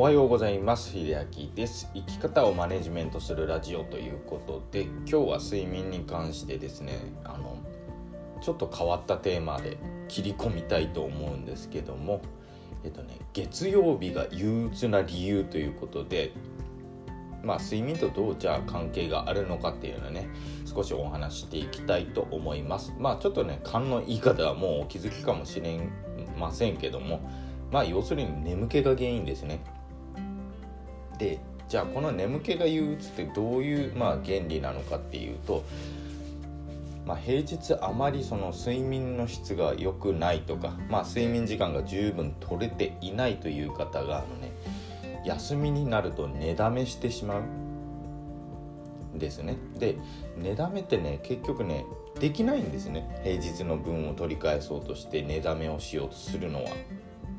おはようございます。秀明です。生き方をマネジメントするラジオということで今日は睡眠に関してですねあのちょっと変わったテーマで切り込みたいと思うんですけどもえっとね月曜日が憂鬱な理由ということでまあ睡眠とどうじゃあ関係があるのかっていうのね少しお話していきたいと思います。まあちょっとね勘の言い方はもうお気づきかもしれませんけどもまあ要するに眠気が原因ですね。でじゃあこの眠気が憂鬱ってどういう、まあ、原理なのかっていうと、まあ、平日あまりその睡眠の質が良くないとか、まあ、睡眠時間が十分取れていないという方があの、ね、休みになると寝だめしてしまうんですねで寝だめってね結局ねできないんですね平日の分を取り返そうとして寝だめをしようとするのは。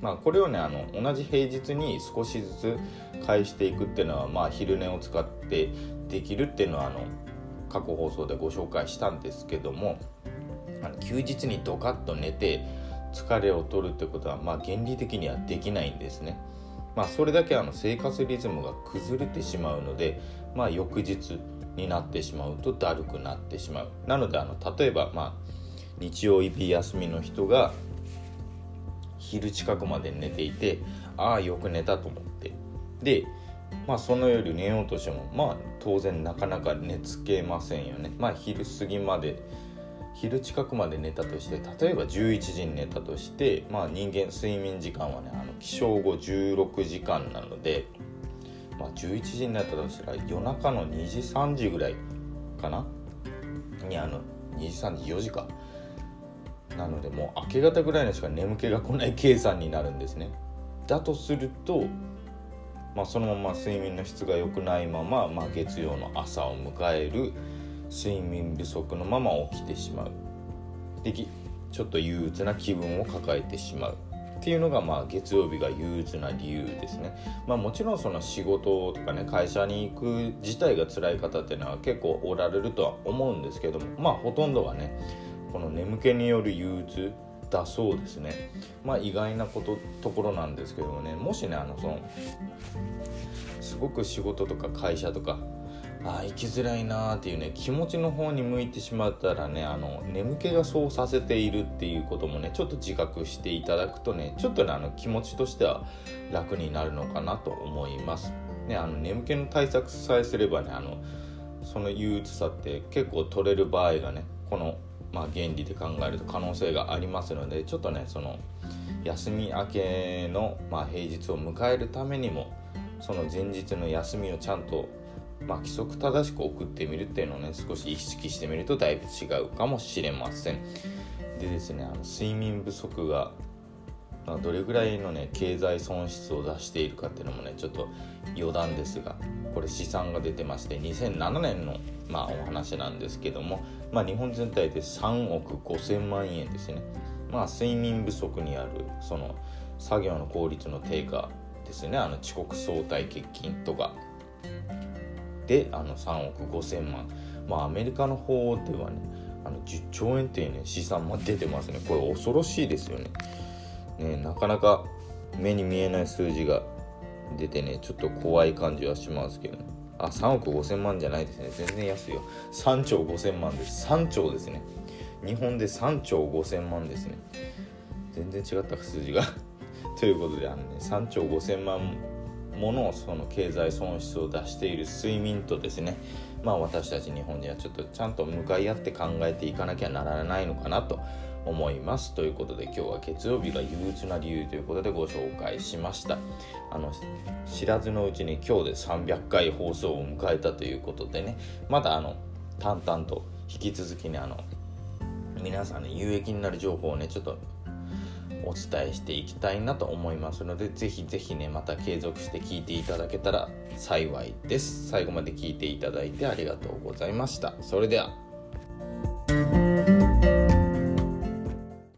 まあ、これをねあの同じ平日に少しずつ返していくっていうのは、まあ、昼寝を使ってできるっていうのはあの過去放送でご紹介したんですけどもあの休日にドカッと寝て疲れを取るってことは、まあ、原理的にはできないんですね。まあ、それだけあの生活リズムが崩れてしまうので、まあ、翌日になってしまうとだるくなってしまう。なのであの例えば、まあ、日曜日休みの人が昼近くまで寝ていてああよく寝たと思ってでまあその夜寝ようとしてもまあ当然なかなか寝つけませんよね。まあ昼過ぎまで昼近くまで寝たとして例えば11時に寝たとしてまあ人間睡眠時間はねあの起床後16時間なのでまあ11時になったとしたら夜中の2時3時ぐらいかな？にあの2時3時4時か。なのでもう明け方ぐらいのしか眠気が来ない計算になるんですね。だとすると、まあ、そのまま睡眠の質が良くないまま、まあ、月曜の朝を迎える睡眠不足のまま起きてしまうでちょっと憂鬱な気分を抱えてしまうっていうのがまあ月曜日が憂鬱な理由ですね。まあもちろんその仕事とかね会社に行く自体が辛い方っていうのは結構おられるとは思うんですけどもまあほとんどがねこの眠気による憂鬱だそうですねまあ意外なことところなんですけどもねもしねあのそのすごく仕事とか会社とかあ生きづらいなーっていうね気持ちの方に向いてしまったらねあの眠気がそうさせているっていうこともねちょっと自覚していただくとねちょっとねあの気持ちとしては楽になるのかなと思います。ね、あの眠気の対策さえすればねあのその憂鬱さって結構取れる場合がねこのまあ、原理で考えると可能性がありますのでちょっとねその休み明けの、まあ、平日を迎えるためにもその前日の休みをちゃんと、まあ、規則正しく送ってみるっていうのをね少し意識してみるとだいぶ違うかもしれません。でですねあの睡眠不足がどれぐらいのね経済損失を出しているかっていうのもねちょっと余談ですがこれ試算が出てまして2007年の、まあ、お話なんですけども、まあ、日本全体で3億5000万円ですね、まあ、睡眠不足にあるその作業の効率の低下ですね。あの遅刻相対欠勤とか。であの3億5000万。まあアメリカの方ではねあの10兆円っていうね試算も出てますね。これ恐ろしいですよね。ねなかなか目に見えない数字が出てねちょっと怖い感じはしますけど、ね、あ3億5000万じゃないですね。全然安いよ。3兆5000万です。3兆ですね。日本で3兆5000万ですね。全然違った数字が。ということであのね3兆5000万ものその経済損失を出している睡眠とですね。まあ私たち日本人はちょっとちゃんと向かい合って考えていかなきゃならないのかなと思います。ということで今日は月曜日が憂鬱な理由ということでご紹介しました。あの知らずのうちに今日で300回放送を迎えたということでね。まだあの淡々と引き続きねあの皆さんね有益になる情報をねちょっとお伝えしていきたいなと思いますのでぜひぜひねまた継続して聞いていただけたら幸いです。最後まで聞いていただいてありがとうございました。それでは。